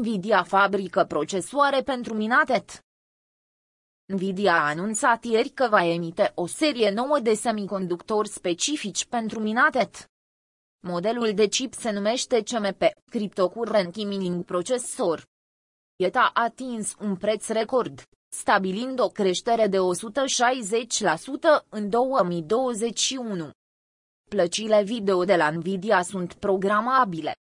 Nvidia fabrică procesoare pentru minatet. Nvidia a anunțat ieri că va emite o serie nouă de semiconductori specifici pentru minatet. Modelul de chip se numește CMP, Cryptocurrent Mining Processor. ETA a atins un preț record, stabilind o creștere de 160% în 2021. Plăcile video de la Nvidia sunt programabile.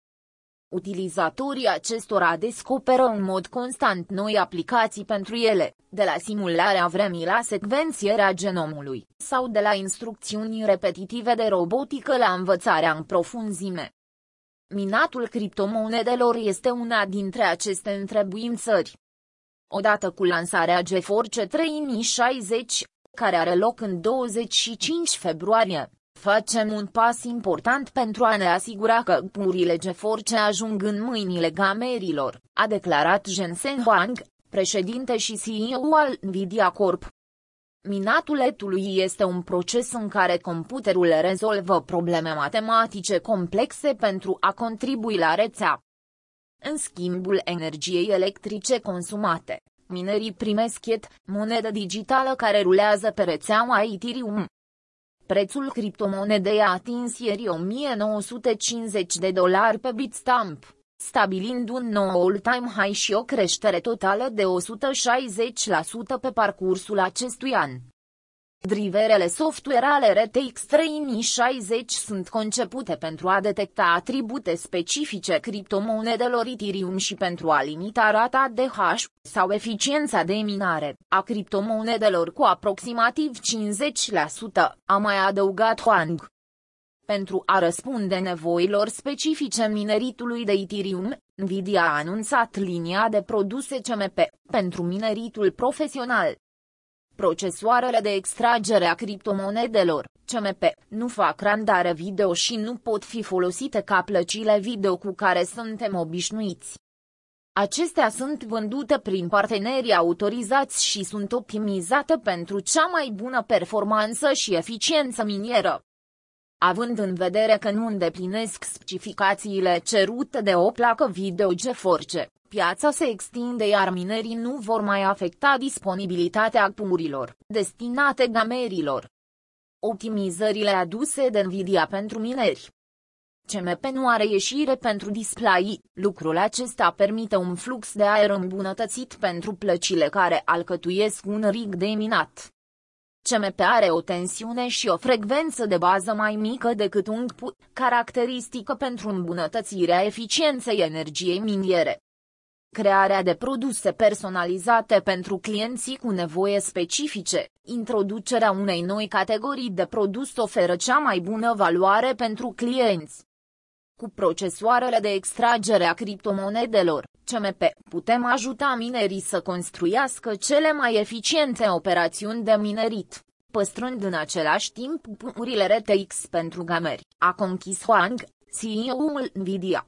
Utilizatorii acestora descoperă în mod constant noi aplicații pentru ele, de la simularea vremii la secvențierea genomului, sau de la instrucțiuni repetitive de robotică la învățarea în profunzime. Minatul criptomonedelor este una dintre aceste întrebuințări. Odată cu lansarea GeForce 3060, care are loc în 25 februarie, Facem un pas important pentru a ne asigura că purile GeForce ajung în mâinile gamerilor, a declarat Jensen Huang, președinte și CEO al Nvidia Corp. Minatul etului este un proces în care computerul rezolvă probleme matematice complexe pentru a contribui la rețea. În schimbul energiei electrice consumate, minerii primesc ET, monedă digitală care rulează pe rețeaua Ethereum. Prețul criptomonedei a atins ieri 1950 de dolari pe Bitstamp, stabilind un nou all-time high și o creștere totală de 160% pe parcursul acestui an. Driverele software ale RTX 3060 sunt concepute pentru a detecta atribute specifice criptomonedelor Ethereum și pentru a limita rata de hash, sau eficiența de minare, a criptomonedelor cu aproximativ 50%, a mai adăugat Huang. Pentru a răspunde nevoilor specifice mineritului de Ethereum, Nvidia a anunțat linia de produse CMP pentru mineritul profesional, Procesoarele de extragere a criptomonedelor, CMP, nu fac randare video și nu pot fi folosite ca plăcile video cu care suntem obișnuiți. Acestea sunt vândute prin partenerii autorizați și sunt optimizate pentru cea mai bună performanță și eficiență minieră. Având în vedere că nu îndeplinesc specificațiile cerute de o placă video GeForce, piața se extinde iar minerii nu vor mai afecta disponibilitatea purilor, destinate gamerilor. Optimizările aduse de Nvidia pentru mineri CMP nu are ieșire pentru display, lucrul acesta permite un flux de aer îmbunătățit pentru plăcile care alcătuiesc un rig de minat. CMP are o tensiune și o frecvență de bază mai mică decât un PU, caracteristică pentru îmbunătățirea eficienței energiei miniere. Crearea de produse personalizate pentru clienții cu nevoie specifice, introducerea unei noi categorii de produs oferă cea mai bună valoare pentru clienți. Cu procesoarele de extragere a criptomonedelor, CMP, putem ajuta minerii să construiască cele mai eficiente operațiuni de minerit, păstrând în același timp puncturile RTX pentru gameri, a conchis Huang, CEO-ul Nvidia.